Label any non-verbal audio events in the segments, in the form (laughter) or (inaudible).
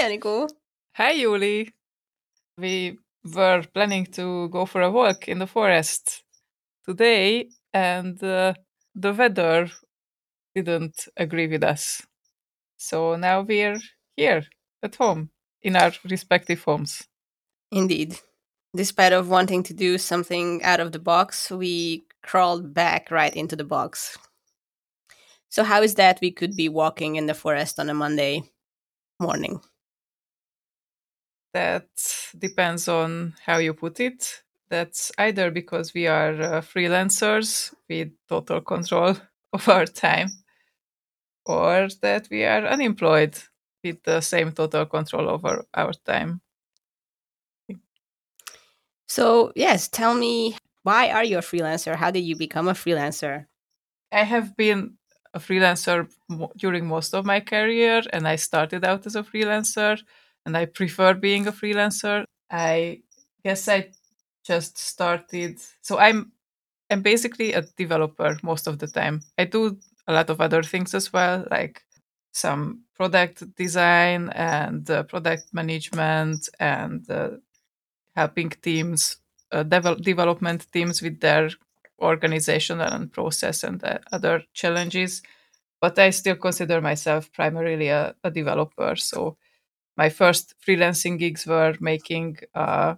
Hi, Aniko. Hi, Yuli. We were planning to go for a walk in the forest today, and uh, the weather didn't agree with us. So now we're here at home in our respective homes. Indeed. Despite of wanting to do something out of the box, we crawled back right into the box. So how is that we could be walking in the forest on a Monday morning? That depends on how you put it. That's either because we are uh, freelancers with total control (laughs) of our time, or that we are unemployed with the same total control over our time. So, yes, tell me why are you a freelancer? How did you become a freelancer? I have been a freelancer during most of my career, and I started out as a freelancer, and I prefer being a freelancer. I guess I just started. So I'm I'm basically a developer most of the time. I do a lot of other things as well, like some product design and uh, product management and uh, helping teams, uh, devel- development teams with their organizational and process and other challenges. But I still consider myself primarily a, a developer. So my first freelancing gigs were making uh,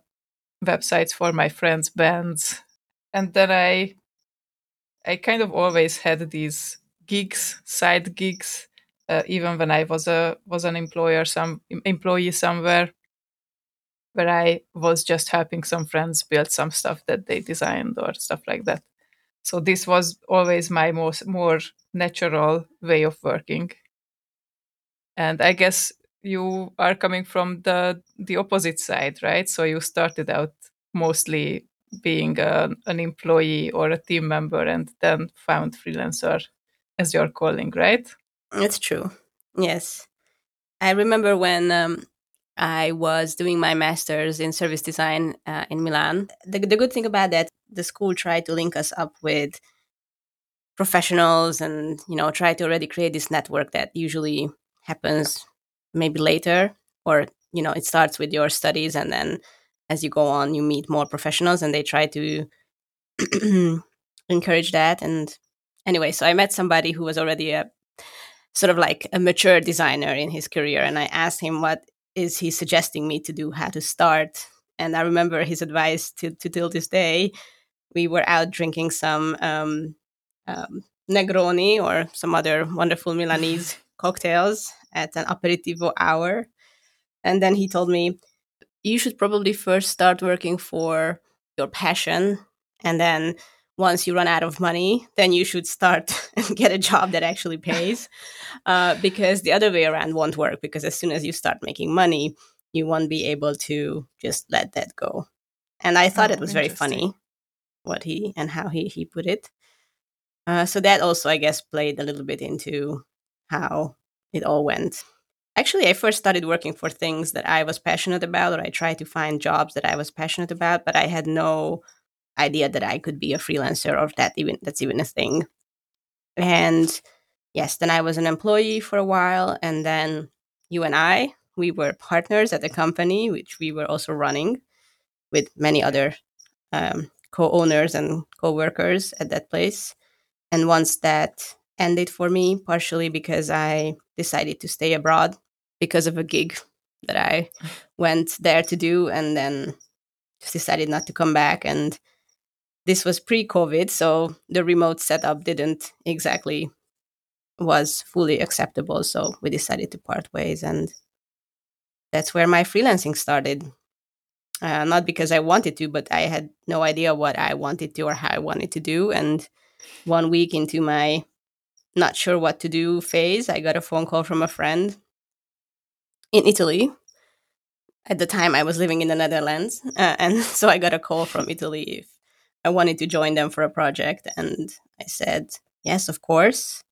websites for my friends' bands, and then I I kind of always had these gigs, side gigs, uh, even when I was a was an employer, some employee somewhere, where I was just helping some friends build some stuff that they designed or stuff like that. So this was always my most more natural way of working. And I guess you are coming from the the opposite side, right? So you started out mostly being a, an employee or a team member and then found freelancer as your calling, right? It's true. Yes. I remember when um, I was doing my master's in service design uh, in Milan. The, the good thing about that, the school tried to link us up with professionals and, you know, try to already create this network that usually happens maybe later or, you know, it starts with your studies and then as you go on, you meet more professionals and they try to (clears throat) encourage that. And anyway, so I met somebody who was already a sort of like a mature designer in his career and I asked him what is he suggesting me to do, how to start. And I remember his advice to, to till this day. We were out drinking some um, um, Negroni or some other wonderful Milanese cocktails at an aperitivo hour. And then he told me, you should probably first start working for your passion. And then once you run out of money, then you should start (laughs) and get a job that actually pays. (laughs) Uh, because the other way around won't work. Because as soon as you start making money, you won't be able to just let that go. And I thought Oh, it was very funny what he and how he, he put it. Uh, so that also, I guess, played a little bit into how it all went. Actually, I first started working for things that I was passionate about, or I tried to find jobs that I was passionate about, but I had no idea that I could be a freelancer or that even that's even a thing. And yes, then I was an employee for a while, and then you and I, we were partners at a company which we were also running with many other um, co-owners and co-workers at that place. And once that ended for me, partially because I decided to stay abroad because of a gig that I went there to do, and then just decided not to come back. And this was pre-COVID, so the remote setup didn't exactly was fully acceptable. So we decided to part ways, and that's where my freelancing started. Uh, not because I wanted to, but I had no idea what I wanted to or how I wanted to do. And one week into my not sure what to do phase, I got a phone call from a friend in Italy. At the time, I was living in the Netherlands. Uh, (laughs) and so I got a call from Italy if I wanted to join them for a project. And I said, yes, of course.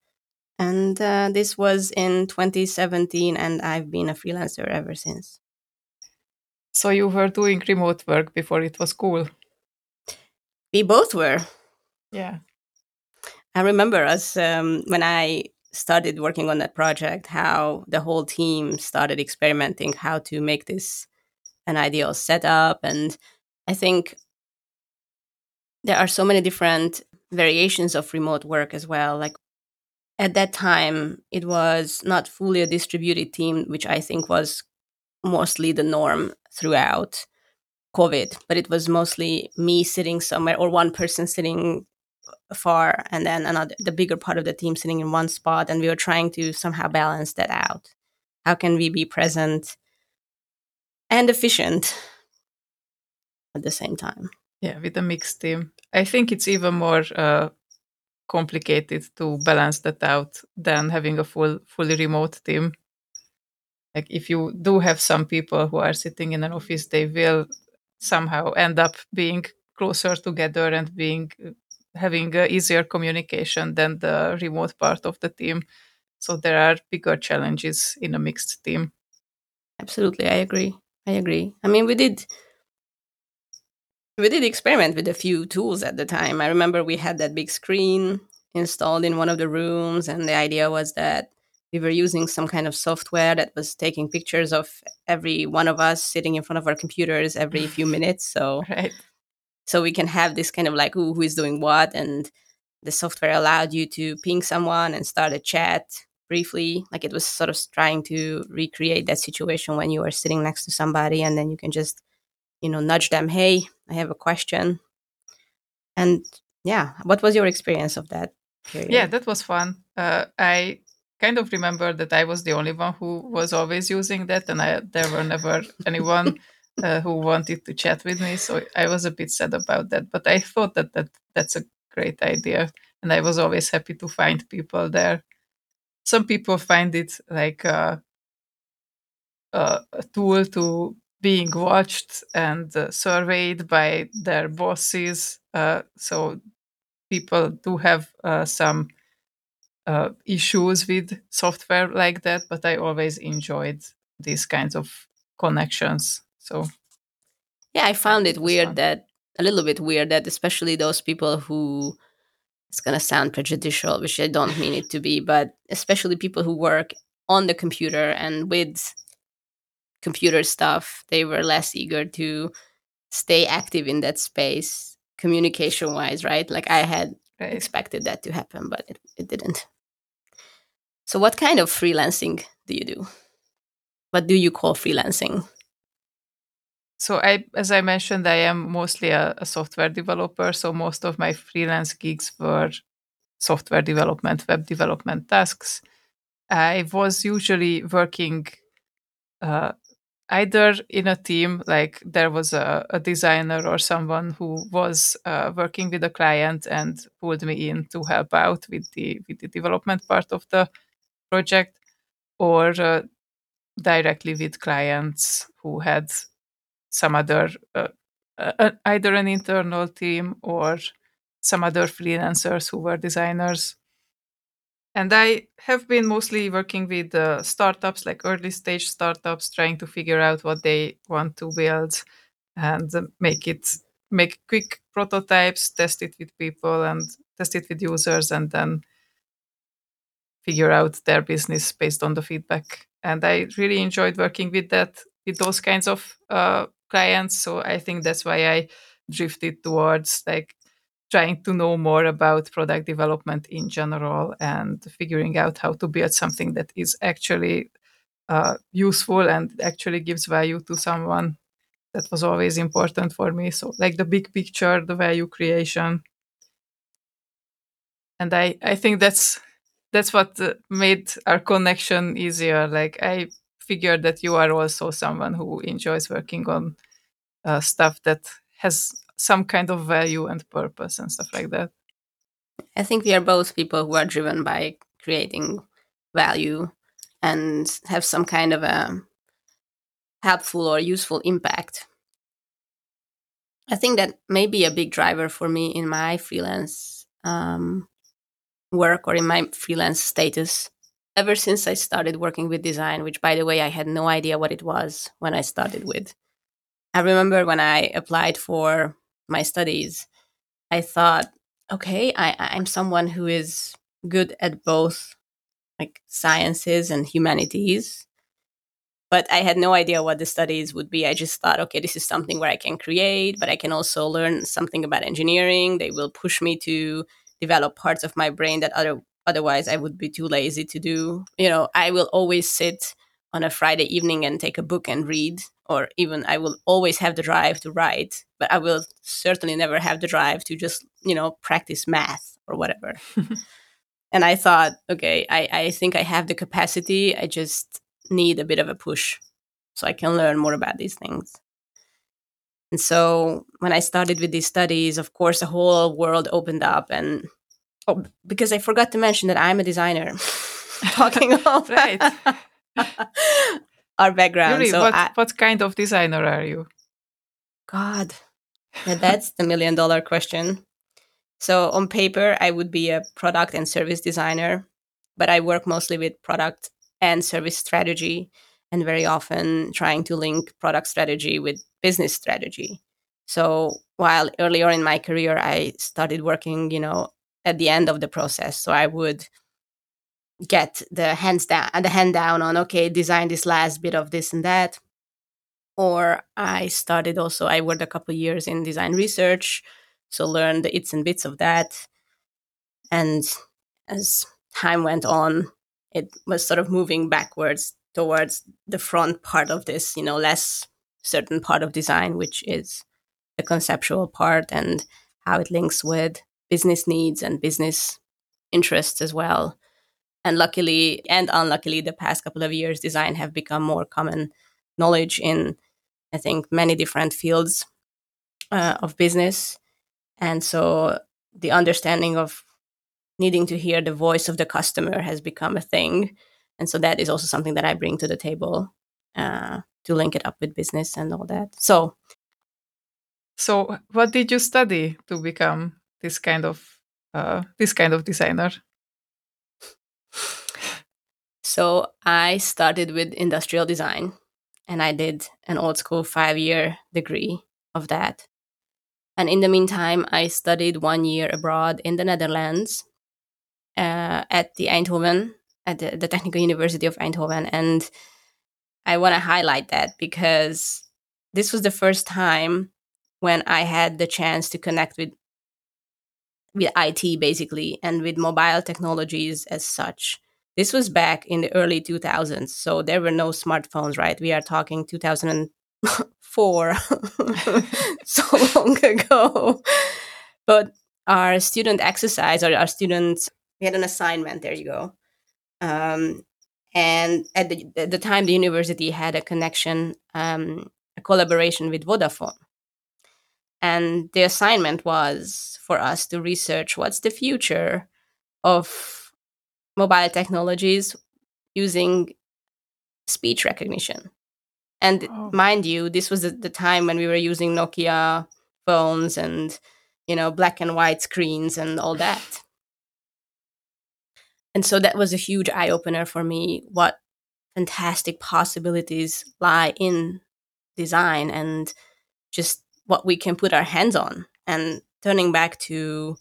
And uh, this was in 2017, and I've been a freelancer ever since. So you were doing remote work before it was cool. We both were. Yeah. I remember us um, when I started working on that project, how the whole team started experimenting how to make this an ideal setup. And I think there are so many different variations of remote work as well. Like at that time, it was not fully a distributed team, which I think was mostly the norm throughout COVID, but it was mostly me sitting somewhere or one person sitting far and then another the bigger part of the team sitting in one spot and we were trying to somehow balance that out. How can we be present and efficient at the same time? Yeah with a mixed team. I think it's even more uh, complicated to balance that out than having a full fully remote team. Like if you do have some people who are sitting in an office they will somehow end up being closer together and being having easier communication than the remote part of the team. So there are bigger challenges in a mixed team. Absolutely, I agree. I agree. I mean, we did we did experiment with a few tools at the time. I remember we had that big screen installed in one of the rooms, and the idea was that we were using some kind of software that was taking pictures of every one of us sitting in front of our computers every few minutes. So (laughs) right so we can have this kind of like ooh, who is doing what? And the software allowed you to ping someone and start a chat briefly. Like it was sort of trying to recreate that situation when you are sitting next to somebody and then you can just you know nudge them hey i have a question. And yeah what was your experience of that period? yeah that was fun. Uh, i kind of remember that i was the only one who was always using that and I, there were never anyone uh, who wanted to chat with me. So I was a bit sad about that, but I thought that, that that's a great idea. And I was always happy to find people there. Some people find it like a, a, tool to being watched and uh, surveyed by their bosses. Uh, so people do have uh, some uh, issues with software like that, but I always enjoyed these kinds of connections. So, yeah, I found it weird fun. that a little bit weird that especially those people who it's going to sound prejudicial, which I don't mean it to be, but especially people who work on the computer and with computer stuff, they were less eager to stay active in that space communication wise, right? Like I had right. expected that to happen, but it, it didn't. So, what kind of freelancing do you do? What do you call freelancing? So I, as I mentioned, I am mostly a, a, software developer. So most of my freelance gigs were software development, web development tasks. I was usually working uh, either in a team, like there was a, a designer or someone who was uh, working with a client and pulled me in to help out with the with the development part of the project, or uh, directly with clients who had some other uh, uh, either an internal team or some other freelancers who were designers. And i have been mostly working with uh, startups like early stage startups trying to figure out what they want to build and make it make quick prototypes test it with people and test it with users and then figure out their business based on the feedback. And i really enjoyed working with that with those kinds of uh, clients so i think that's why i drifted towards like trying to know more about product development in general and figuring out how to build something that is actually uh, useful and actually gives value to someone that was always important for me. So like the big picture the value creation. And i i think that's that's what uh, made our connection easier. Like i figured that you are also someone who enjoys working on uh, stuff that has some kind of value and purpose and stuff like that. I think we are both people who are driven by creating value and have some kind of a helpful or useful impact. I think that may be a big driver for me in my freelance um, work or in my freelance status ever since I started working with design, which, by the way, I had no idea what it was when I started with. I remember when I applied for my studies, I thought, okay, I, I'm someone who is good at both like sciences and humanities but I had no idea what the studies would be. I just thought, okay, this is something where I can create, but I can also learn something about engineering. They will push me to develop parts of my brain that other otherwise I would be too lazy to do. You know, I will always sit on a Friday evening and take a book and read, or even I will always have the drive to write, but I will certainly never have the drive to just, you know, practice math or whatever. (laughs) and I thought, okay, I, I think I have the capacity. I just need a bit of a push so I can learn more about these things. And so when I started with these studies, of course, the whole world opened up. And oh, because I forgot to mention that I'm a designer, (laughs) talking (laughs) about right. (laughs) our background. So what, I, what kind of designer are you? God, that's the million dollar question. So on paper, I would be a product and service designer, but I work mostly with product and service strategy, and very often trying to link product strategy with business strategy. So while earlier in my career, I started working, you know, at the end of the process. So I would get the hands down the hand down on okay, design this last bit of this and that. Or I started also I worked a couple years in design research, so learned the its and bits of that. And as time went on, it was sort of moving backwards towards the front part of this, you know, less certain part of design, which is the conceptual part and how it links with business needs and business interests as well. And luckily and unluckily, the past couple of years, design have become more common knowledge in, I think, many different fields uh, of business. And so the understanding of needing to hear the voice of the customer has become a thing. And so that is also something that I bring to the table uh, to link it up with business and all that. So, so what did you study to become this kind of uh, this kind of designer? So I started with industrial design, and I did an old school five year degree of that. And in the meantime, I studied one year abroad in the Netherlands uh, at the Eindhoven, at the, the Technical University of Eindhoven. And I want to highlight that because this was the first time when I had the chance to connect with with IT basically and with mobile technologies as such. This was back in the early 2000s, so there were no smartphones, right? We are talking 2004, (laughs) so (laughs) long ago. But our student exercise or our students we had an assignment. There you go. Um, and at the, at the time, the university had a connection, um, a collaboration with Vodafone. And the assignment was for us to research what's the future of mobile technologies using speech recognition. And oh. mind you, this was the, the time when we were using Nokia phones and you know black and white screens and all that and so that was a huge eye opener for me what fantastic possibilities lie in design and just what we can put our hands on. And turning back to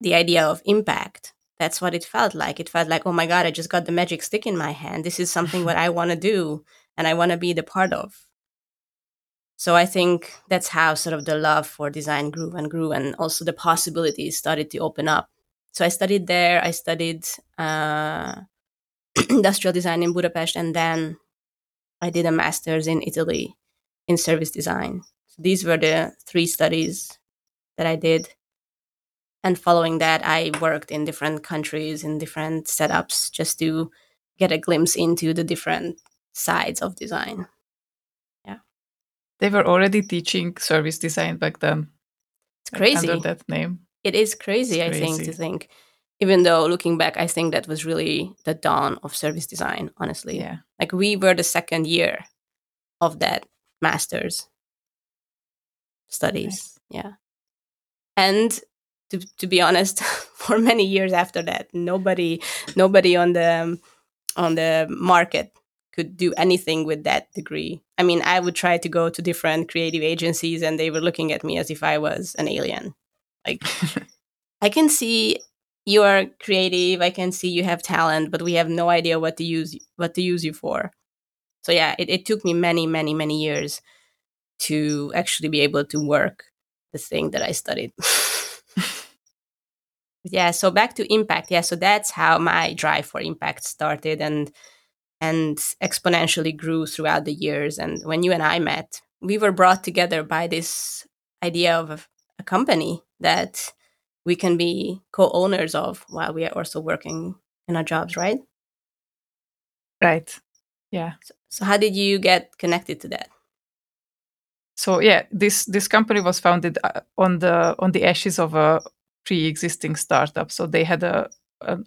the idea of impact that's what it felt like. It felt like oh my god i just got the magic stick in my hand. This is something what (laughs) i want to do and i want to be the part of. So i think that's how sort of the love for design grew and grew and also the possibilities started to open up. So I studied there. I studied uh, (clears throat) industrial design in Budapest, and then I did a master's in Italy in service design. These were the three studies that I did. And following that, I worked in different countries in different setups just to get a glimpse into the different sides of design. Yeah. They were already teaching service design back then. It's crazy. Under that name it is crazy, crazy, I think, to think. Even though looking back, I think that was really the dawn of service design, honestly. Yeah. Like we were the second year of that master's studies. Nice. Yeah. And to, to be honest, (laughs) for many years after that, nobody nobody on the on the market could do anything with that degree. I mean, I would try to go to different creative agencies and they were looking at me as if I was an alien. Like (laughs) I can see you are creative. I can see you have talent, but we have no idea what to use what to use you for. So yeah, it, it took me many, many, many years to actually be able to work the thing that I studied. (laughs) yeah, so back to impact. Yeah, so that's how my drive for impact started and and exponentially grew throughout the years. And when you and I met, we were brought together by this idea of a company that we can be co-owners of while we are also working in our jobs, right? Right. Yeah. So, so how did you get connected to that? So yeah, this this company was founded uh, on the on the ashes of a pre-existing startup. So they had a,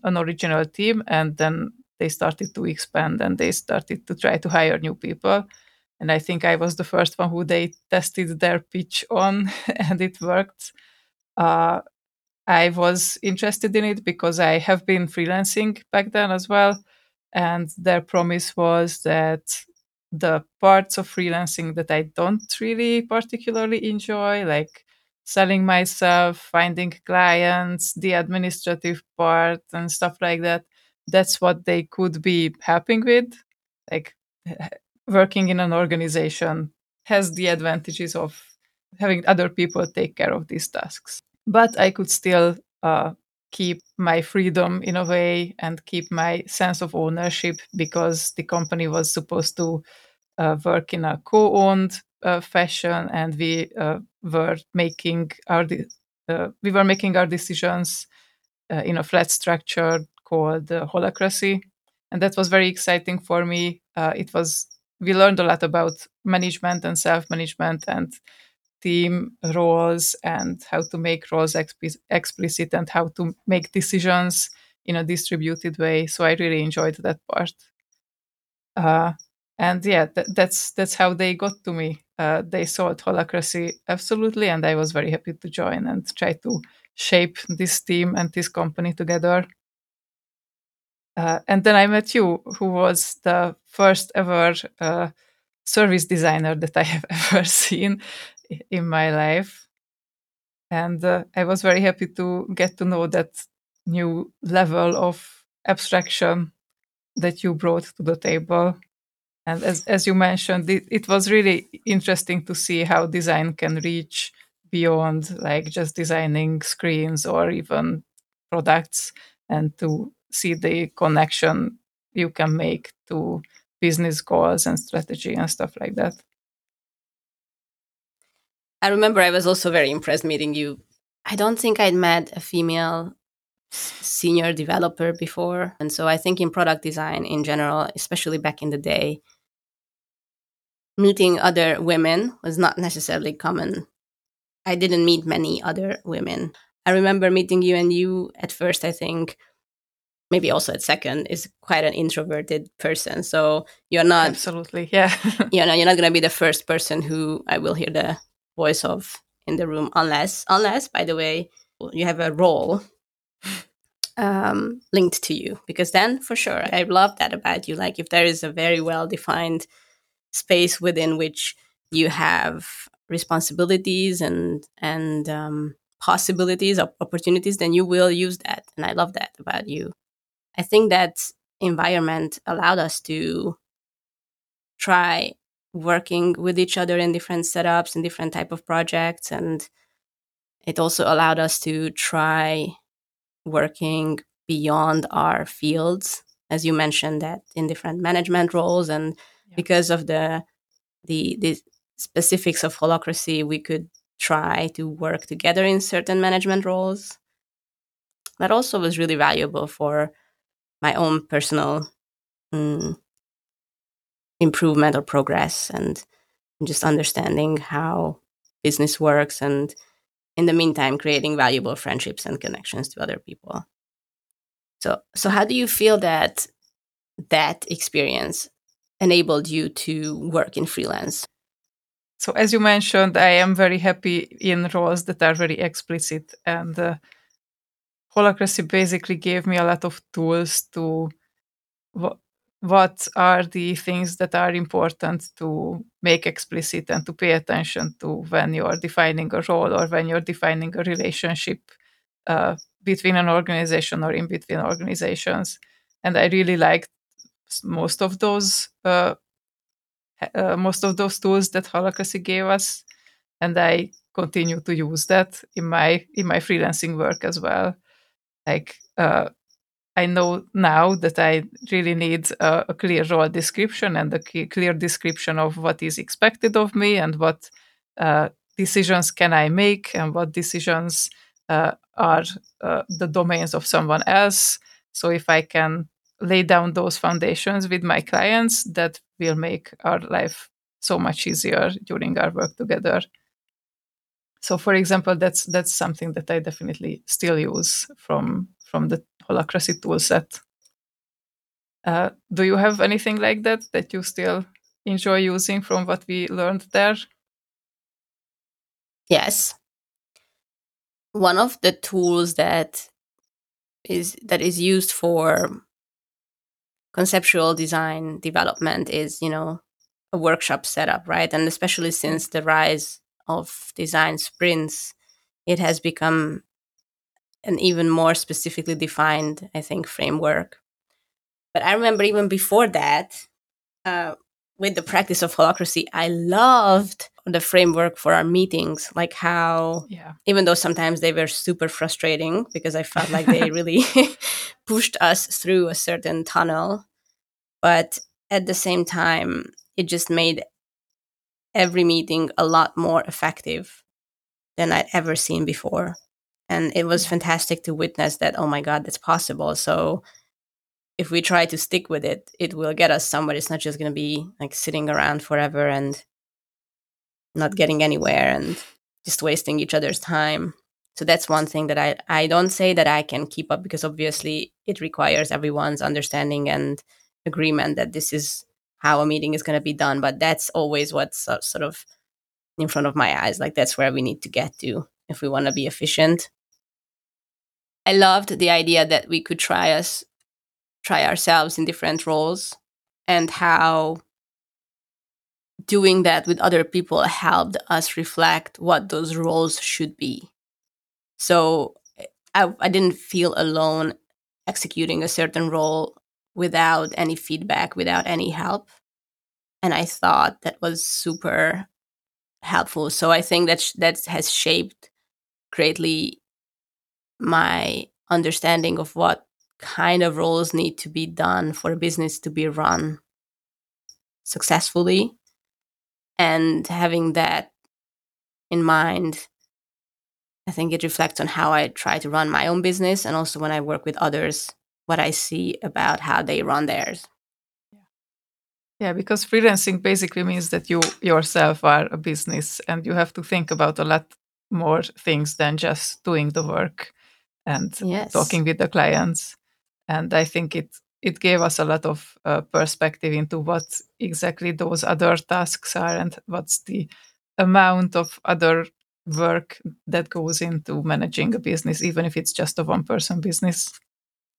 an original team, and then they started to expand and they started to try to hire new people. And I think I was the first one who they tested their pitch on, (laughs) and it worked. Uh, I was interested in it because I have been freelancing back then as well. And their promise was that the parts of freelancing that I don't really particularly enjoy, like selling myself, finding clients, the administrative part, and stuff like that, that's what they could be helping with. Like (laughs) working in an organization has the advantages of having other people take care of these tasks but I could still uh, keep my freedom in a way and keep my sense of ownership because the company was supposed to uh, work in a co-owned uh, fashion and we uh, were making our de- uh, we were making our decisions uh, in a flat structure called holacracy. And that was very exciting for me. It was we learned a lot about management and self-management and team roles and how to make roles exp- explicit and how to make decisions in a distributed way. So I really enjoyed that part. Uh, and yeah, th- that's that's how they got to me. Uh, they saw Holacracy absolutely, and I was very happy to join and try to shape this team and this company together. Uh, and then I met you, who was the first ever uh, service designer that I have (laughs) ever seen in my life. And uh, I was very happy to get to know that new level of abstraction that you brought to the table. And as, as you mentioned, it, it was really interesting to see how design can reach beyond like just designing screens or even products and to see the connection you can make to business goals and strategy and stuff like that. I remember I was also very impressed meeting you. I don't think I'd met a female senior developer before. And so I think in product design in general, especially back in the day, meeting other women was not necessarily common. I didn't meet many other women. I remember meeting you, and you at first, I think, maybe also at second, is quite an introverted person. So you're not absolutely, yeah. you (laughs) know, you're not going to be the first person who I will hear the voice of in the room unless unless by the way you have a role um, linked to you because then for sure i love that about you like if there is a very well defined space within which you have responsibilities and and um, possibilities opportunities then you will use that and i love that about you. I think that environment allowed us to try working with each other in different setups and different type of projects and it also allowed us to try working beyond our fields as you mentioned that in different management roles and yeah. because of the the the specifics of holacracy we could try to work together in certain management roles that also was really valuable for my own personal mm, improvement or progress and just understanding how business works and in the meantime creating valuable friendships and connections to other people. So so how do you feel that that experience enabled you to work in freelance? So as you mentioned i am very happy in roles that are very explicit and uh, holacracy basically gave me a lot of tools to what are the things that are important to make explicit and to pay attention to when you're defining a role or when you're defining a relationship uh, between an organization or in between organizations. And I really liked most of those uh, uh, most of those tools that Holacracy gave us, and I continue to use that in my in my freelancing work as well. Like uh, I know now that I really need a, a clear role description and a clear description of what is expected of me and what uh, decisions can I make and what decisions uh, are uh, the domains of someone else. So if I can lay down those foundations with my clients, that will make our life so much easier during our work together. So, for example, that's that's something that I definitely still use from from the Holacracy toolset. Uh, do you have anything like that that you still enjoy using from what we learned there? Yes. One of the tools that is that is used for conceptual design development is, you know, a workshop setup, right? And especially since the rise of design sprints, it has become an even more specifically defined, I think, framework. But I remember even before that, uh, with the practice of holacracy, I loved the framework for our meetings, like how, yeah. even though sometimes they were super frustrating because I felt like they (laughs) really (laughs) pushed us through a certain tunnel, but at the same time, it just made every meeting a lot more effective than I'd ever seen before. And it was fantastic to witness that, oh my God, that's possible. So if we try to stick with it, it will get us somewhere. It's not just going to be like sitting around forever and not getting anywhere and just wasting each other's time. So that's one thing that I, I don't say that I can keep up because obviously it requires everyone's understanding and agreement that this is how a meeting is going to be done. But that's always what's uh, sort of in front of my eyes. Like that's where we need to get to if we want to be efficient. I loved the idea that we could try us try ourselves in different roles and how doing that with other people helped us reflect what those roles should be. So I, I didn't feel alone executing a certain role without any feedback, without any help. And I thought that was super helpful. So I think that sh- that has shaped greatly my understanding of what kind of roles need to be done for a business to be run successfully. And having that in mind i think it reflects on how i try to run my own business and also when i work with others what i see about how they run theirs. Yeah because freelancing basically means that you yourself are a business and you have to think about a lot more things than just doing the work and yes. talking with the clients and i think it it gave us a lot of uh, perspective into what exactly those other tasks are and what's the amount of other work that goes into managing a business even if it's just a one person business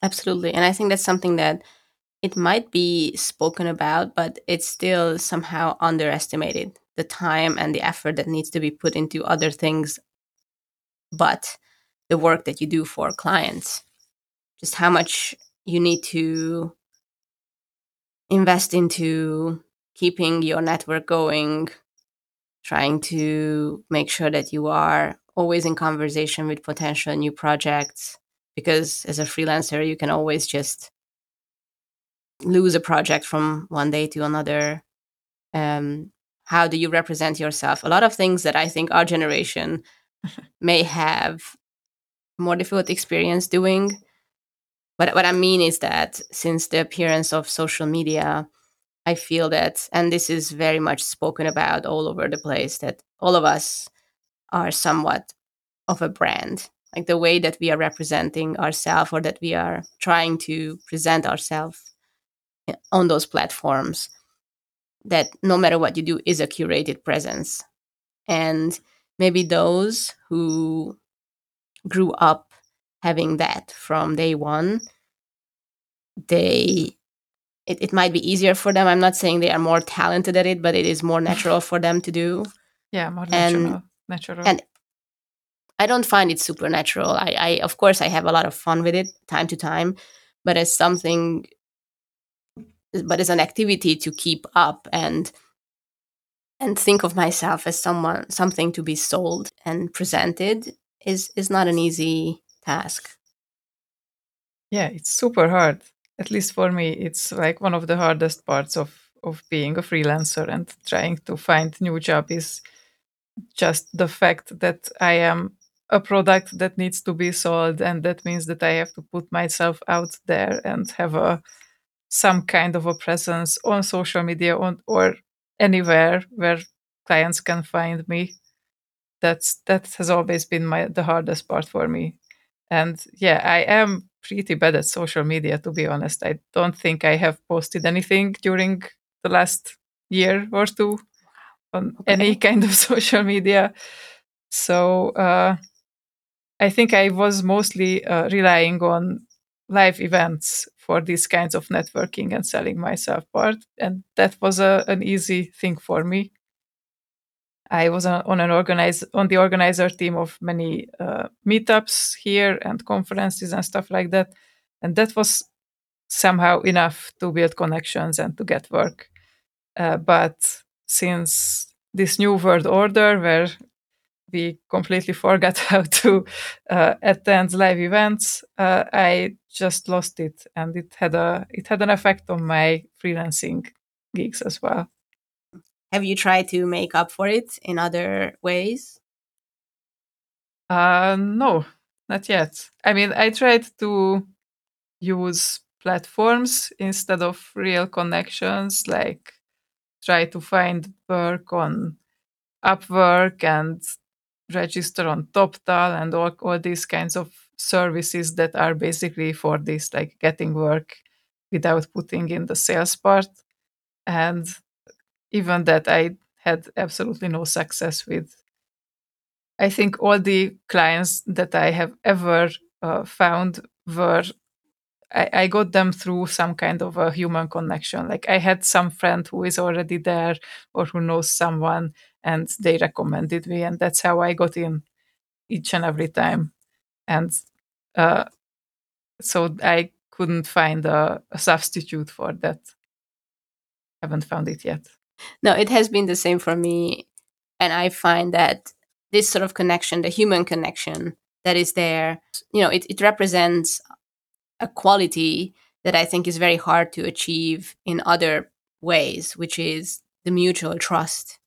absolutely and i think that's something that it might be spoken about but it's still somehow underestimated the time and the effort that needs to be put into other things but the work that you do for clients just how much you need to invest into keeping your network going, trying to make sure that you are always in conversation with potential new projects. Because as a freelancer, you can always just lose a project from one day to another. Um, how do you represent yourself? A lot of things that I think our generation (laughs) may have more difficult experience doing what what I mean is that since the appearance of social media, I feel that, and this is very much spoken about all over the place, that all of us are somewhat of a brand. Like the way that we are representing ourselves or that we are trying to present ourselves eh, on those platforms, that no matter what you do is a curated presence. And maybe those who grew up having that from day one, they it, it might be easier for them. I'm not saying they are more talented at it, but it is more (laughs) natural for them to do. Yeah, more natural. And, natural. And I don't find it supernatural. I, I of course I have a lot of fun with it time to time, but as something but as an activity to keep up and and think of myself as someone something to be sold and presented is is not an easy task. Yeah, it's super hard. At least for me, it's like one of the hardest parts of of being a freelancer and trying to find new job is just the fact that I am a product that needs to be sold and that means that I have to put myself out there and have a some kind of a presence on social media on, or anywhere where clients can find me that's that has always been my the hardest part for me. And yeah i am pretty bad at social media to be honest. I don't think i have posted anything during the last year or two on okay. any (laughs) kind of social media. So uh, i think i was mostly uh, relying on live events for these kinds of networking and selling myself part. And that was a, an easy thing for me i was on an organize on the organizer team of many uh, meetups here and conferences and stuff like that and that was somehow enough to build connections and to get work uh, but since this new world order where we completely forgot (laughs) how to uh, attend live events. Uh, I just lost it, and it had a it had an effect on my freelancing gigs as well. Have you tried to make up for it in other ways? Uh, no, not yet. I mean, I tried to use platforms instead of real connections, like try to find work on Upwork and register on TopTal and all, all these kinds of services that are basically for this, like getting work without putting in the sales part. And even that I had absolutely no success with. I think all the clients that I have ever uh, found were I, I, got them through some kind of a human connection. Like I had some friend who is already there or who knows someone and they recommended me and that's how i got in each and every time and uh, so i couldn't find a, a substitute for that haven't found it yet no it has been the same for me and i find that this sort of connection the human connection that is there you know it, it represents a quality that i think is very hard to achieve in other ways which is the mutual trust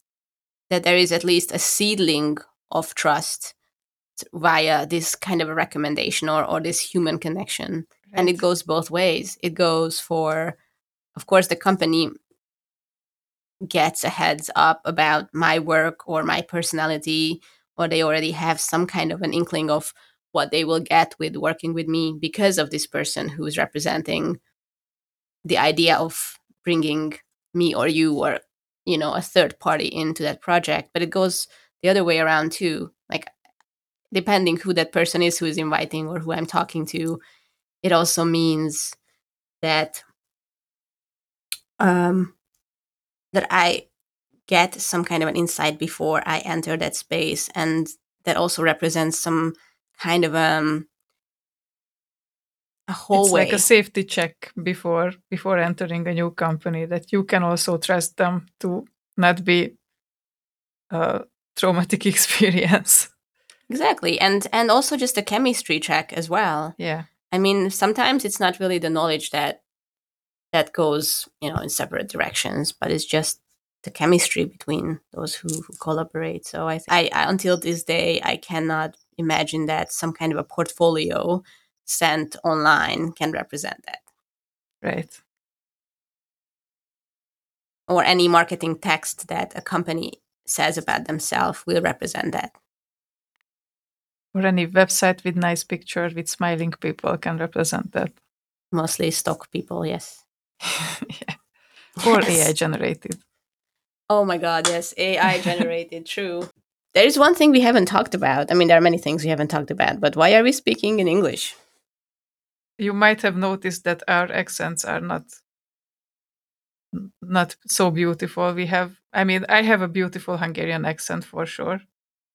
that there is at least a seedling of trust via this kind of a recommendation or, or this human connection. Right. And it goes both ways. It goes for, of course, the company gets a heads up about my work or my personality, or they already have some kind of an inkling of what they will get with working with me because of this person who's representing the idea of bringing me or you or you know a third party into that project. But it goes the other way around too. Like depending who that person is who is inviting or who i'm talking to it also means that um that i get some kind of an insight before i enter that space and that also represents some kind of um a whole it's like a safety check before before entering a new company that you can also trust them to not be a traumatic (laughs) experience. Exactly and and also just a chemistry check as well. Yeah. I mean sometimes it's not really the knowledge that that goes you know in separate directions but it's just the chemistry between those who, who collaborate so I, I, I until this day i cannot imagine that some kind of a portfolio sent online can represent that. Right. Or any marketing text that a company says about themselves will represent that. Or any website with nice pictures with smiling people can represent that. Mostly stock people, yes. (laughs) yeah. Or yes. AI generated. Oh my god, yes, AI generated, true. There is one thing we haven't talked about. I mean, there are many things we haven't talked about, but why are we speaking in English? you might have noticed that our accents are not not so beautiful we have i mean i have a beautiful hungarian accent for sure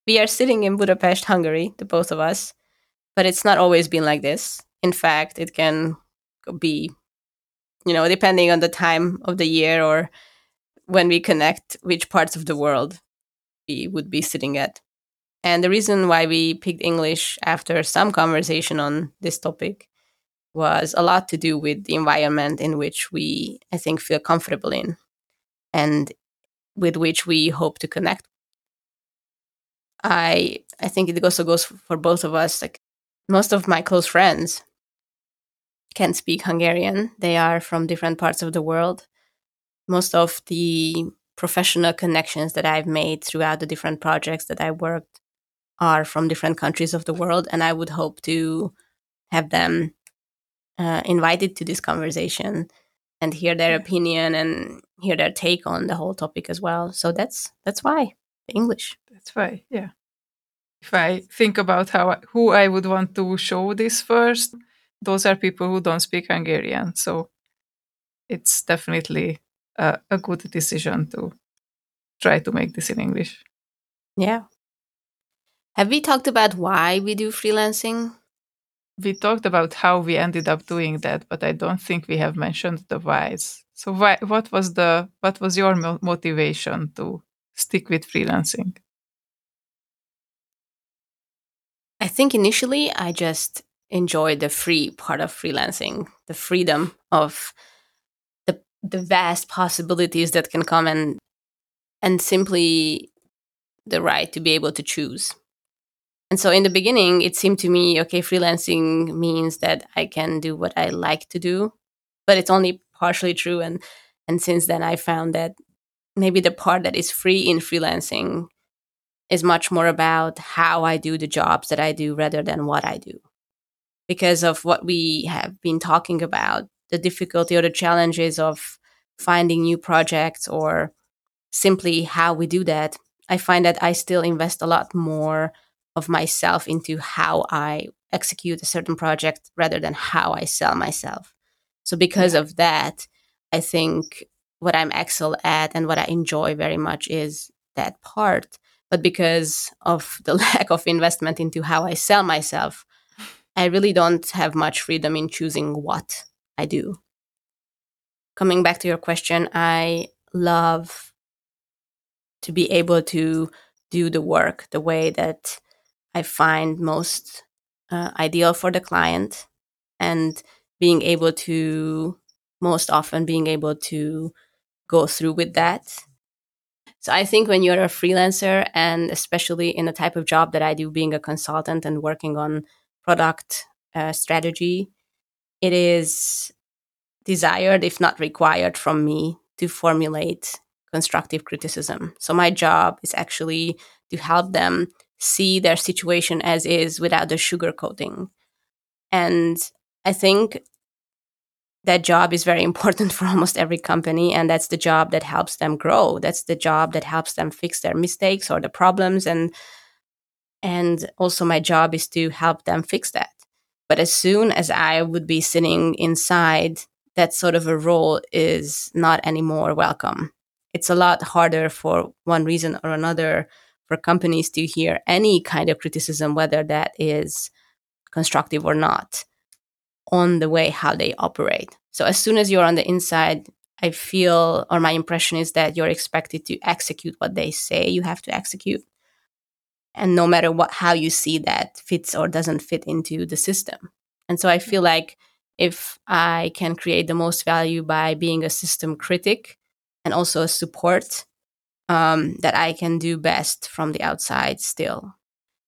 we are sitting in Budapest, Hungary, the both of us, but it's not always been like this. In fact, it can be, you know, depending on the time of the year or when we connect, which parts of the world we would be sitting at. And the reason why we picked English after some conversation on this topic was a lot to do with the environment in which we, I think, feel comfortable in and with which we hope to connect. I I think it also goes for both of us. Like most of my close friends can speak Hungarian. They are from different parts of the world. Most of the professional connections that I've made throughout the different projects that I worked are from different countries of the world, and I would hope to have them uh, invited to this conversation and hear their opinion and hear their take on the whole topic as well. So that's that's why English. That's why, yeah. If I think about how I, who I would want to show this first, those are people who don't speak Hungarian. So it's definitely a, a good decision to try to make this in English. Yeah. Have we talked about why we do freelancing? We talked about how we ended up doing that, but I don't think we have mentioned the whys. So why, what was the what was your mo- motivation to stick with freelancing? I think initially I just enjoyed the free part of freelancing, the freedom of the the vast possibilities that can come and and simply the right to be able to choose. And so in the beginning it seemed to me okay freelancing means that I can do what I like to do, but it's only partially true and and since then I found that maybe the part that is free in freelancing is much more about how I do the jobs that I do rather than what I do. Because of what we have been talking about, the difficulty or the challenges of finding new projects or simply how we do that, I find that I still invest a lot more of myself into how I execute a certain project rather than how I sell myself. So, because yeah. of that, I think what I'm excel at and what I enjoy very much is that part but because of the (laughs) lack of investment into how I sell myself, I really don't have much freedom in choosing what I do. Coming back to your question, I love to be able to do the work the way that I find most uh, ideal for the client and being able to most often being able to go through with that so I think when you're a freelancer, and especially in the type of job that I do, being a consultant and working on product uh, strategy, it is desired, if not required, from me to formulate constructive criticism. So my job is actually to help them see their situation as is without the sugarcoating. And I think that job is very (laughs) important for almost every company and that's the job that helps them grow that's the job that helps them fix their mistakes or the problems and and also my job is to help them fix that but as soon as i would be sitting inside that sort of a role is not anymore welcome it's a lot harder for one reason or another for companies to hear any kind of criticism whether that is constructive or not on the way how they operate. So as soon as you're on the inside, I feel, or my impression is that you're expected to execute what they say you have to execute. And no matter what, how you see that fits or doesn't fit into the system. And so I feel like if I can create the most value by being a system critic and also a support, um, that I can do best from the outside still.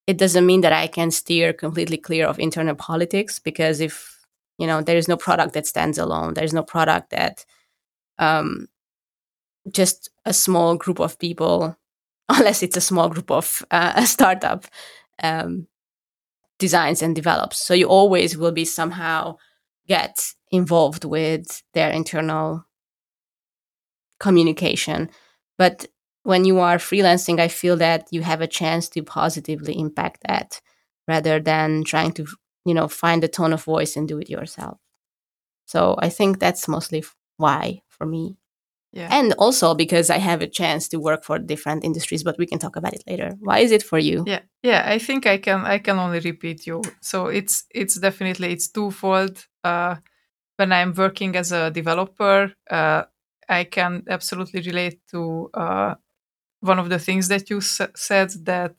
It doesn't mean that I can steer completely clear of internal politics because if you know there is no product that stands alone there's no product that um, just a small group of people unless it's a small group of uh, a (laughs) startup um, designs and develops. So you always will be somehow get involved with their internal communication. But when you are freelancing i feel that you have a chance to positively impact that rather than trying to you know find the tone of voice and do it yourself. So i think that's mostly why for me Yeah. And also because I have a chance to work for different industries, but we can talk about it later. Why is it for you? Yeah, yeah. I think I can I can only repeat you. So it's it's definitely it's twofold. Uh, when I'm working as a developer, uh, I can absolutely relate to uh, one of the things that you s- said that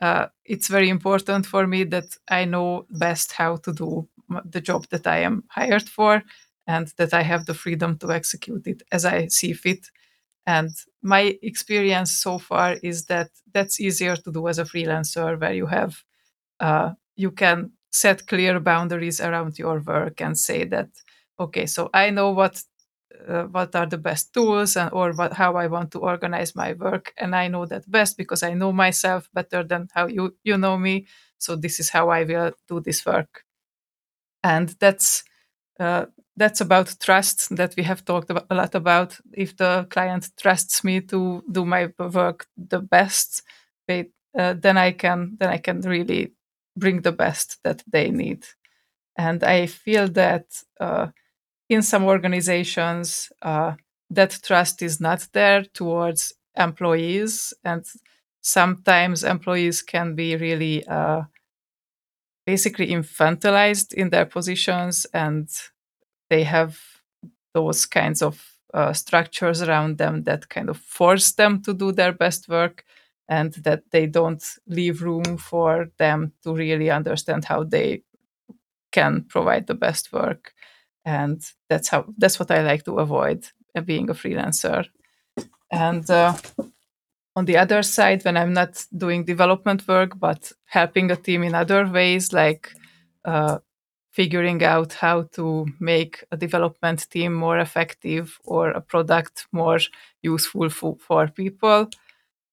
uh, it's very important for me that I know best how to do the job that I am hired for and that I have the freedom to execute it as I see fit. And my experience so far is that that's easier to do as a freelancer, where you have uh, you can set clear boundaries around your work and say that okay, so I know what uh, what are the best tools and or what, how I want to organize my work, and I know that best because I know myself better than how you you know me. So this is how I will do this work, and that's uh, that's about trust that we have talked a lot about. If the client trusts me to do my work the best, they, uh, then I can then I can really bring the best that they need. And I feel that uh, in some organizations uh, that trust is not there towards employees, and sometimes employees can be really uh, basically infantilized in their positions and they have those kinds of uh, structures around them that kind of force them to do their best work and that they don't leave room for them to really understand how they can provide the best work. And that's how that's what i like to avoid uh, being a freelancer. And uh, on the other side when i'm not doing development work but helping a team in other ways like uh, figuring out how to make a development team more effective or a product more useful for, for people,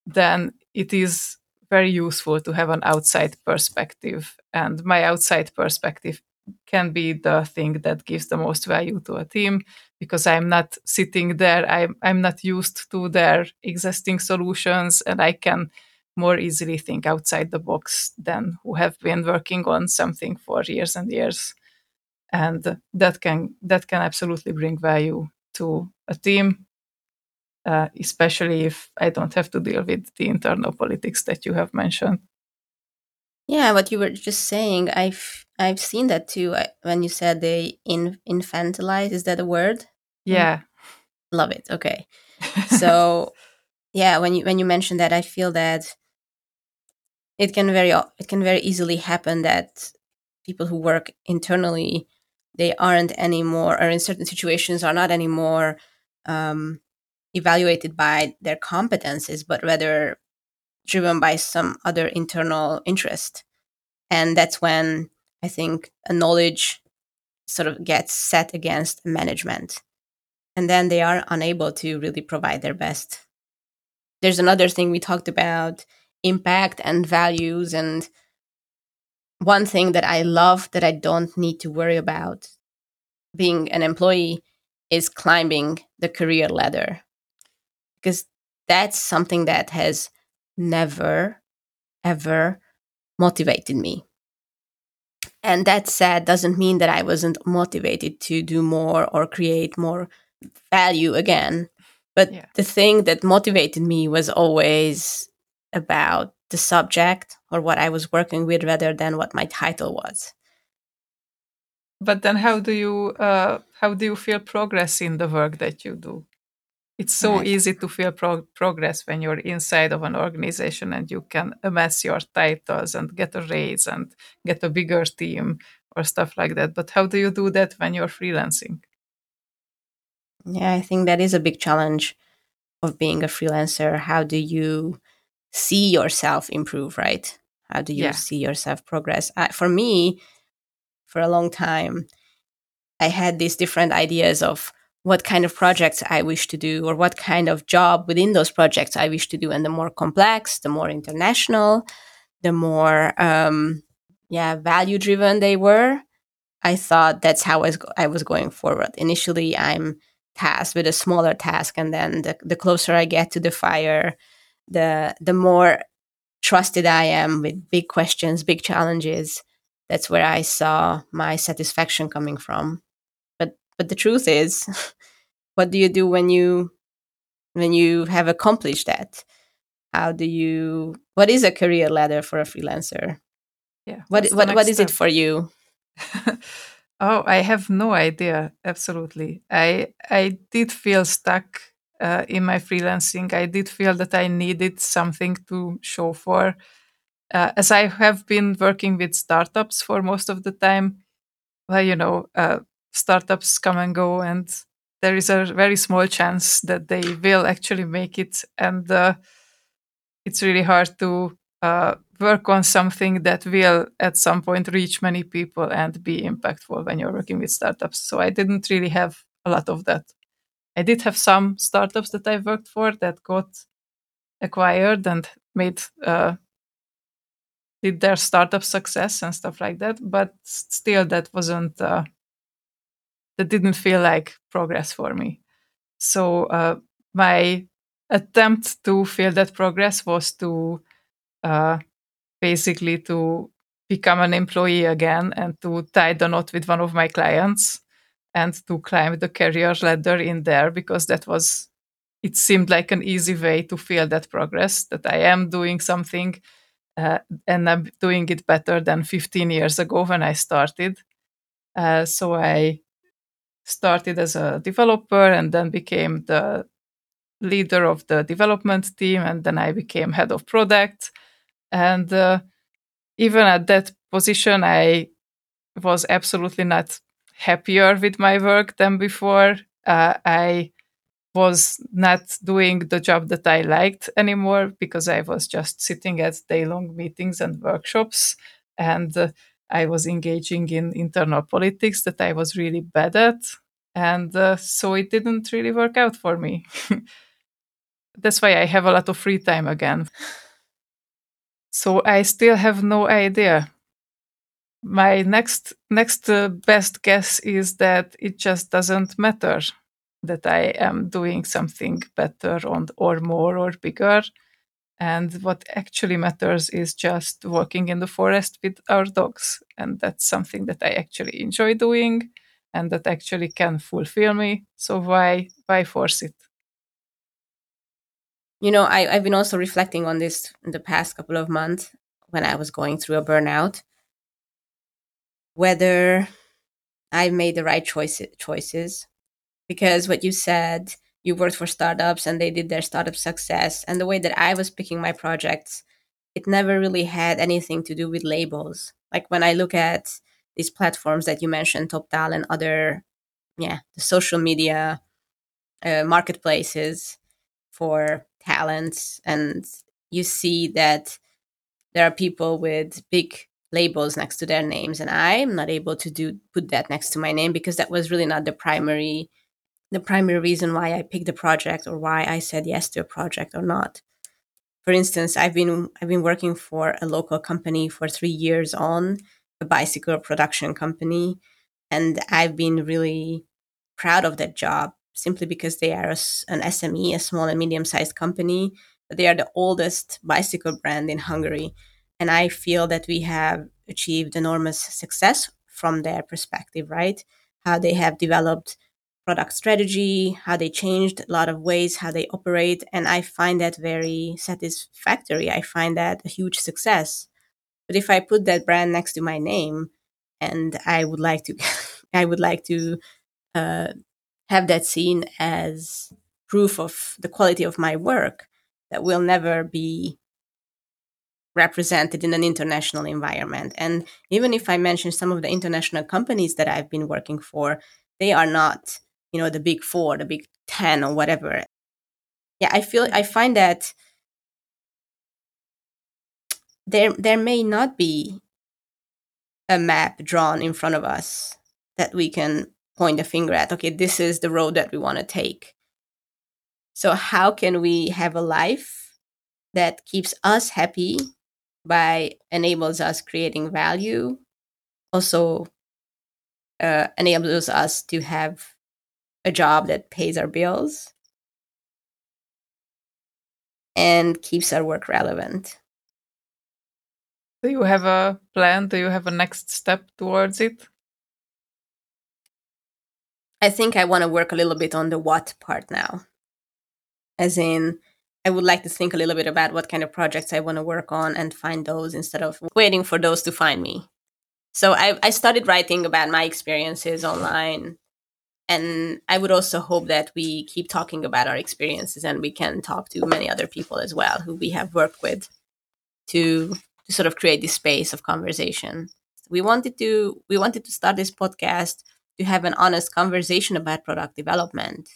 then it is very useful to have an outside perspective. And my outside perspective can be the thing that gives the most value to a team because I'm not sitting there, I'm, I'm not used to their existing solutions, and I can more easily think outside the box than who have been working on something for years and years. And that can that can absolutely bring value to a team uh, especially if i don't have to deal with the internal politics that you have mentioned. Yeah what you were just saying i've i've seen that too when you said they in, infantilize is that a word? Yeah. Love it okay. (laughs) So yeah when you when you mentioned that i feel that it can very it can very easily happen that people who work internally they aren't anymore or in certain situations are not anymore um, evaluated by their competences but rather driven by some other internal interest. And that's when i think a knowledge sort of gets set against management and then they are unable to really provide their best. There's another thing we talked about impact and values and one thing that I love that I don't need to worry about being an employee is climbing the career ladder because that's something that has never ever motivated me and that said doesn't mean that i wasn't motivated to do more or create more value again but yeah. the thing that motivated me was always about the subject or what I was working with rather than what my title was. But then, how do you uh, how do you feel progress in the work that you do? It's so right. easy to feel pro- progress when you're inside of an organization and you can amass your titles and get a raise and get a bigger team or stuff like that. But how do you do that when you're freelancing? Yeah, I think that is a big challenge of being a freelancer. How do you see yourself improve, right? How do you yeah. see yourself progress? Uh, for me, for a long time, I had these different ideas of what kind of projects I wish to do or what kind of job within those projects I wish to do. And the more complex, the more international, the more um, yeah value driven they were. I thought that's how I was, I was going forward. Initially, I'm tasked with a smaller task, and then the, the closer I get to the fire, the the more trusted I am with big questions, big challenges, that's where I saw my satisfaction coming from. But the truth is, (laughs) what do you do when you when you have accomplished that? How do you what is a career ladder for a freelancer? Yeah what what, what is it for you? (laughs) Oh i have no idea absolutely. I i did feel stuck uh, in my freelancing. I did feel that i needed something to show for uh, as i have been working with startups for most of the time. Well you know uh, startups come and go and there is a very small chance that they will actually make it. And uh, it's really hard to uh, work on something that will at some point reach many people and be impactful when you're working with startups. So i didn't really have a lot of that. I did have some startups that i worked for that got acquired and made uh, did their startup success and stuff like that but still that wasn't uh, that didn't feel like progress for me. So uh, my attempt to feel that progress was to uh, basically to become an employee again and to tie the knot with one of my clients and to climb the career ladder in there because that was it seemed like an easy way to feel that progress that i am doing something uh, and i'm doing it better than 15 years ago when i started uh, so i started as a developer and then became the leader of the development team and then i became head of product. And uh, even at that position i was absolutely not happier with my work than before. Uh, i was not doing the job that i liked anymore because i was just sitting at day long meetings and workshops. And uh, i was engaging in internal politics that i was really bad at and uh, so it didn't really work out for me. (laughs) That's why i have a lot of free time again. (sighs) So i still have no idea. My next next uh, best guess is that it just doesn't matter that i am doing something better on, or more or bigger and what actually matters is just walking in the forest with our dogs. And that's something that i actually enjoy doing and that actually can fulfill me. So why why force it? You know I, i've been also reflecting on this in the past couple of months when i was going through a burnout. Whether i made the right choice, choices. Because what you said you worked for startups and they did their startup success. And the way that i was picking my projects it never really had anything to do with labels. Like when i look at these platforms that you mentioned toptal and other yeah the social media uh, marketplaces for talents and you see that there are people with big labels next to their names and i'm not able to do put that next to my name because that was really not the primary the primary reason why i picked a project or why i said yes to a project or not. For instance i've been i've been working for a local company for 3 years on a bicycle production company and i've been really proud of that job simply because they are a, an sme a small and medium sized company they are the oldest bicycle brand in hungary and i feel that we have achieved enormous success from their perspective right? How they have developed product strategy how they changed a lot of ways how they operate and i find that very satisfactory i find that a huge success but if i put that brand next to my name and i would like to (laughs) i would like to uh, have that seen as proof of the quality of my work that will never be represented in an international environment. And even if I mention some of the international companies that I've been working for, they are not, you know, the big four, the big 10 or whatever. Yeah, I feel, I find that there, there may not be a map drawn in front of us that we can point a finger at. Okay, this is the road that we want to take. So, how can we have a life that keeps us happy by enables us creating value also uh, enables us to have a job that pays our bills and keeps our work relevant do you have a plan do you have a next step towards it I think I want to work a little bit on the what part now. As in, I would like to think a little bit about what kind of projects I want to work on and find those instead of waiting for those to find me. So I, I started writing about my experiences online. And I would also hope that we keep talking about our experiences and we can talk to many other people as well who we have worked with to, to sort of create this space of conversation. We wanted to we wanted to start this podcast to have an honest conversation about product development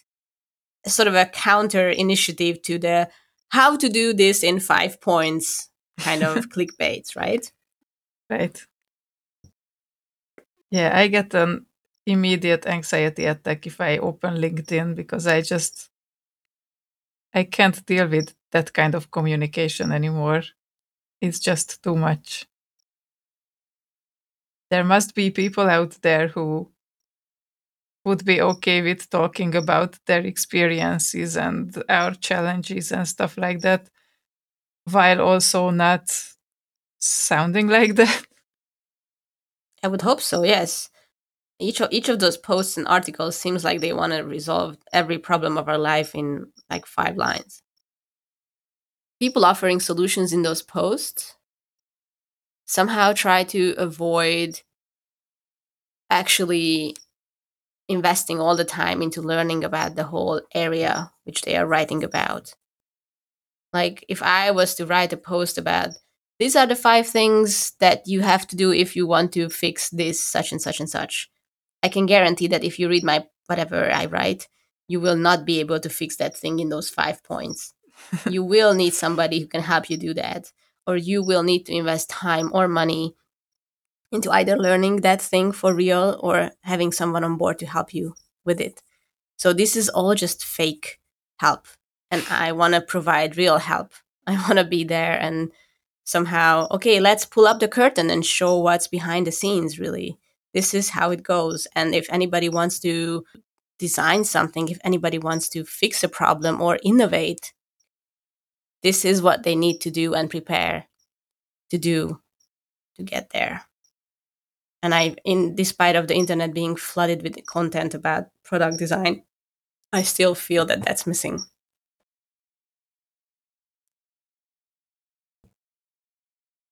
sort of a counter initiative to the how to do this in five points kind of (laughs) clickbait, right? Right. Yeah, I get an immediate anxiety attack if I open LinkedIn because I just I can't deal with that kind of communication anymore. It's just too much. There must be people out there who would be okay with talking about their experiences and our challenges and stuff like that while also not sounding (laughs) like that i would hope so yes each of each of those posts and articles seems like they want to resolve every problem of our life in like five lines people offering solutions in those posts somehow try to avoid actually investing all the time into learning about the whole area which they are writing about. Like if I was to write a post about these are the five things that you have to do if you want to fix this such and such and such. I can guarantee that if you read my whatever I write, you will not be able to fix that thing in those five points. (laughs) you will need somebody who can help you do that, or you will need to invest time or money into either learning that thing for real or having someone on board to help you with it. So this is all just fake help. And I want to provide real help. (laughs) I want to be there and somehow, okay, let's pull up the curtain and show what's behind the scenes, really. This is how it goes. And if anybody wants to design something, if anybody wants to fix a problem or innovate, this is what they need to do and prepare to do to get there and i in despite of the internet being flooded with content about product design i still feel that that's missing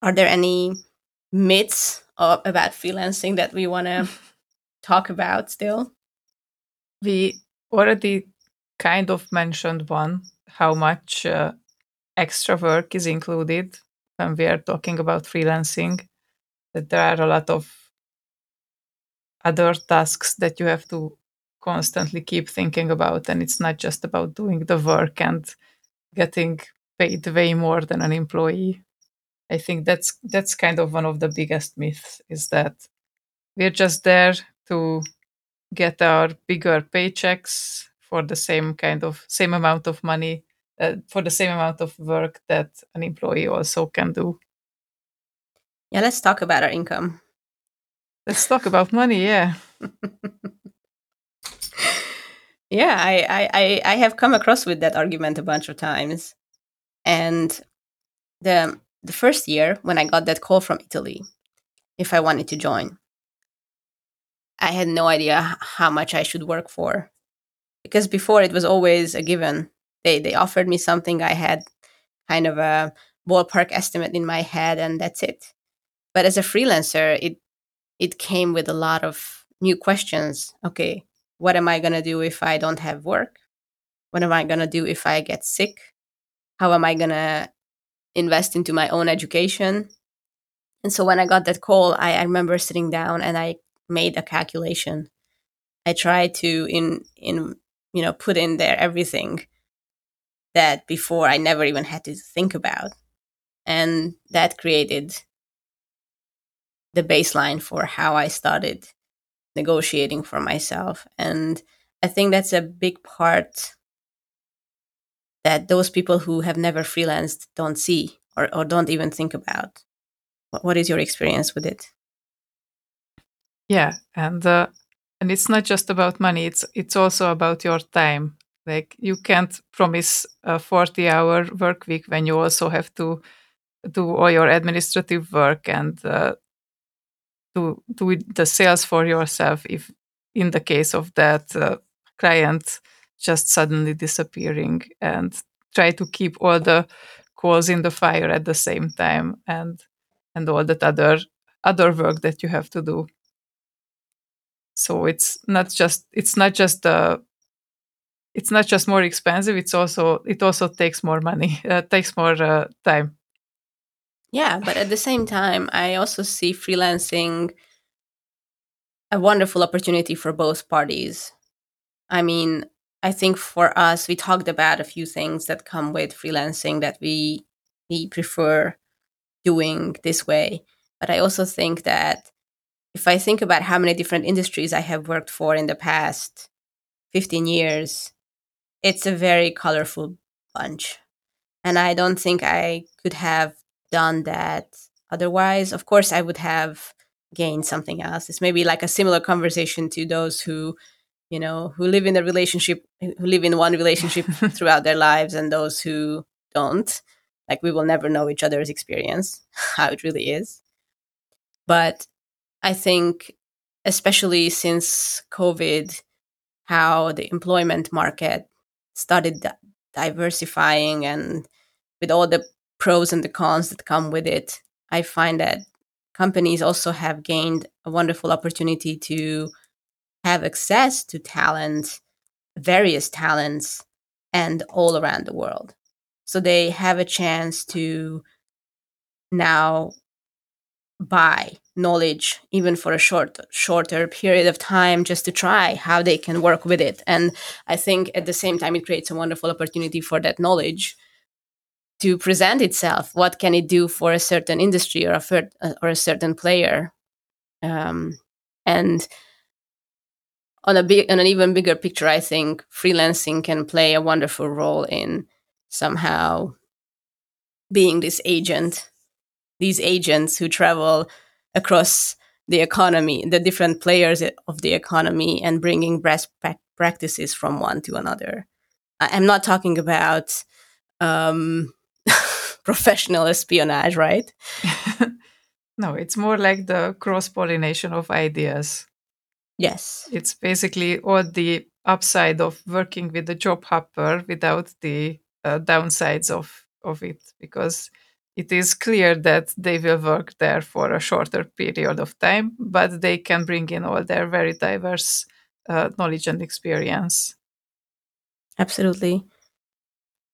are there any myths of, about freelancing that we want to (laughs) talk about still. We already kind of mentioned one how much uh, extra work is included when we are talking about freelancing that there are a lot of other tasks that you have to constantly keep thinking about and it's not just about doing the work and getting paid way more than an employee i think that's that's kind of one of the biggest myths is that we're just there to get our bigger paychecks for the same kind of same amount of money uh, for the same amount of work that an employee also can do yeah let's talk about our income Let's talk about money. Yeah. (laughs) yeah, I, I, I have come across with that argument a bunch of times. And the the first year when I got that call from Italy, if I wanted to join, I had no idea how much I should work for. Because before it was always a given. They they offered me something I had kind of a ballpark estimate in my head and that's it. But as a freelancer, it it came with a lot of new questions. Okay, what am I going to do if I don't have work? What am I going to do if I get sick? How am I going to invest into my own education? And so when I got that call, I, I remember sitting down and I made a calculation. I tried to in in you know put in there everything that before I never even had to think about. And that created the baseline for how I started negotiating for myself. And I think that's a big part that those people who have never freelanced don't see or, or don't even think about. What, is your experience with it? Yeah, and uh, and it's not just about money. It's it's also about your time. Like you can't promise a forty-hour work week when you also have to do all your administrative work and uh, to do the sales for yourself if in the case of that uh, client just suddenly disappearing and try to keep all the coals in the fire at the same time and and all that other other work that you have to do. So it's not just it's not just the it's not just more expensive it's also it also takes more money (laughs) uh, takes more uh, time. Yeah but at the same time i also see freelancing a wonderful opportunity for both parties. I mean i think for us we talked about a few things that come with freelancing that we we prefer doing this way but i also think that if i think about how many different industries i have worked for in the past 15 years it's a very colorful bunch. And I don't think I could have done that otherwise. Of course, I would have gained something else. It's maybe like a similar conversation to those who, you know, who live in a relationship, who live in one relationship (laughs) throughout their lives, and those who don't. Like, we will never know each other's experience, (laughs) how it really is. But I think, especially since COVID, how the employment market started di- diversifying and with all the pros and the cons that come with it, I find that companies also have gained a wonderful opportunity to have access to talent, various talents, and all around the world. So they have a chance to now buy knowledge even for a short shorter period of time just to try how they can work with it. And i think at the same time it creates a wonderful opportunity for that knowledge to present itself. What can it do for a certain industry or a uh, or a certain player? Um, and on a big on an even bigger picture i think freelancing can play a wonderful role in somehow being this agent these agents who travel across the economy, the different players of the economy, and bringing best practices from one to another. I'm not talking about um, (laughs) professional espionage, right? (laughs) no, it's more like the cross pollination of ideas. Yes. It's basically all the upside of working with the job hopper without the uh, downsides of, of it because it is clear that they will work there for a shorter period of time, but they can bring in all their very diverse uh, knowledge and experience. Absolutely.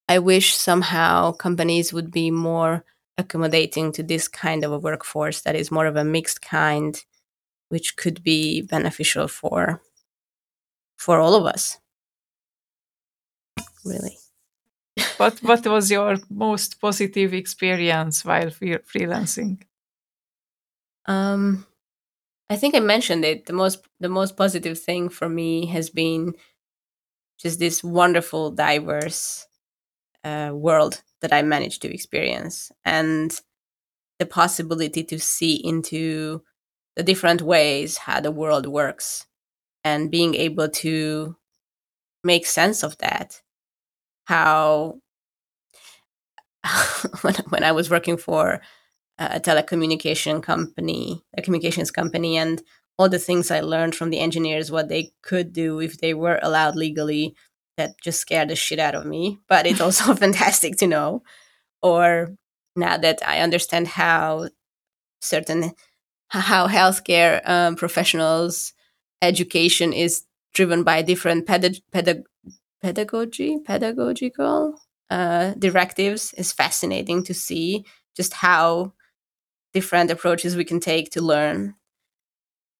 I wish somehow companies would be more accommodating to this kind of a workforce that is more of a mixed kind, which could be beneficial for for all of us. Really what what was your most positive experience while freelancing? Um, I think I mentioned it. The most the most positive thing for me has been just this wonderful, diverse uh, world that I managed to experience, and the possibility to see into the different ways how the world works, and being able to make sense of that. How (laughs) when, when I was working for a telecommunication company, a communications company, and all the things I learned from the engineers, what they could do if they were allowed legally, that just scared the shit out of me. But it's also (laughs) fantastic to know. Or now that I understand how certain how healthcare um, professionals education is driven by different pedag- pedag- pedagogy pedagogical uh, directives is fascinating to see just how different approaches we can take to learn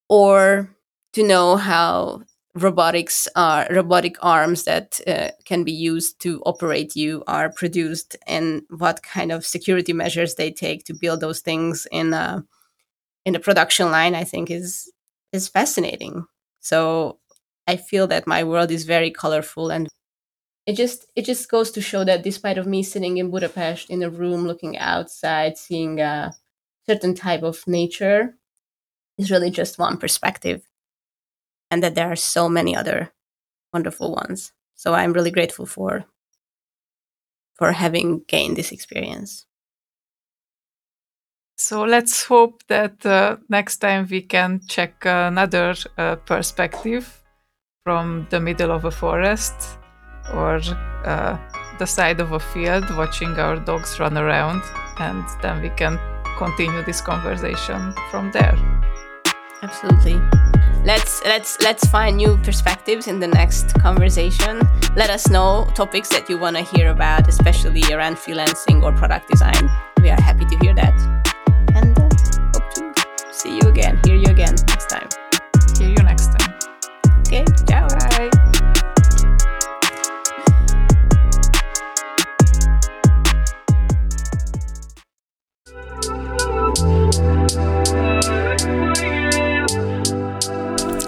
or to know how robotics are robotic arms that uh, can be used to operate you are produced and what kind of security measures they take to build those things in a in the production line i think is is fascinating so i feel that my world is very colorful and it just it just goes to show that despite of me sitting in Budapest in a room looking outside, seeing a certain type of nature, is really just one perspective, and that there are so many other wonderful ones. So I'm really grateful for for having gained this experience. So let's hope that uh, next time we can check another uh, perspective from the middle of a forest or uh, the side of a field watching our dogs run around and then we can continue this conversation from there. Absolutely. Let's let's let's find new perspectives in the next conversation. Let us know topics that you want to hear about especially around freelancing or product design. We are happy to hear that see you again hear you again next time. Hear you next time. Okay ciao. Bye.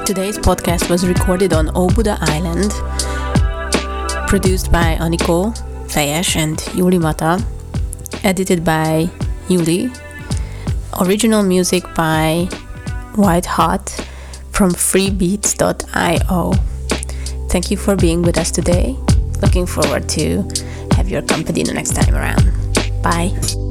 Today's podcast was recorded on Óbuda Island, produced by Aniko, Fejes, and Yuli Mata, edited by Yuli, original music by White Hot from freebeats.io. Thank you for being with us today. Looking forward to have your company the next time around. Bye.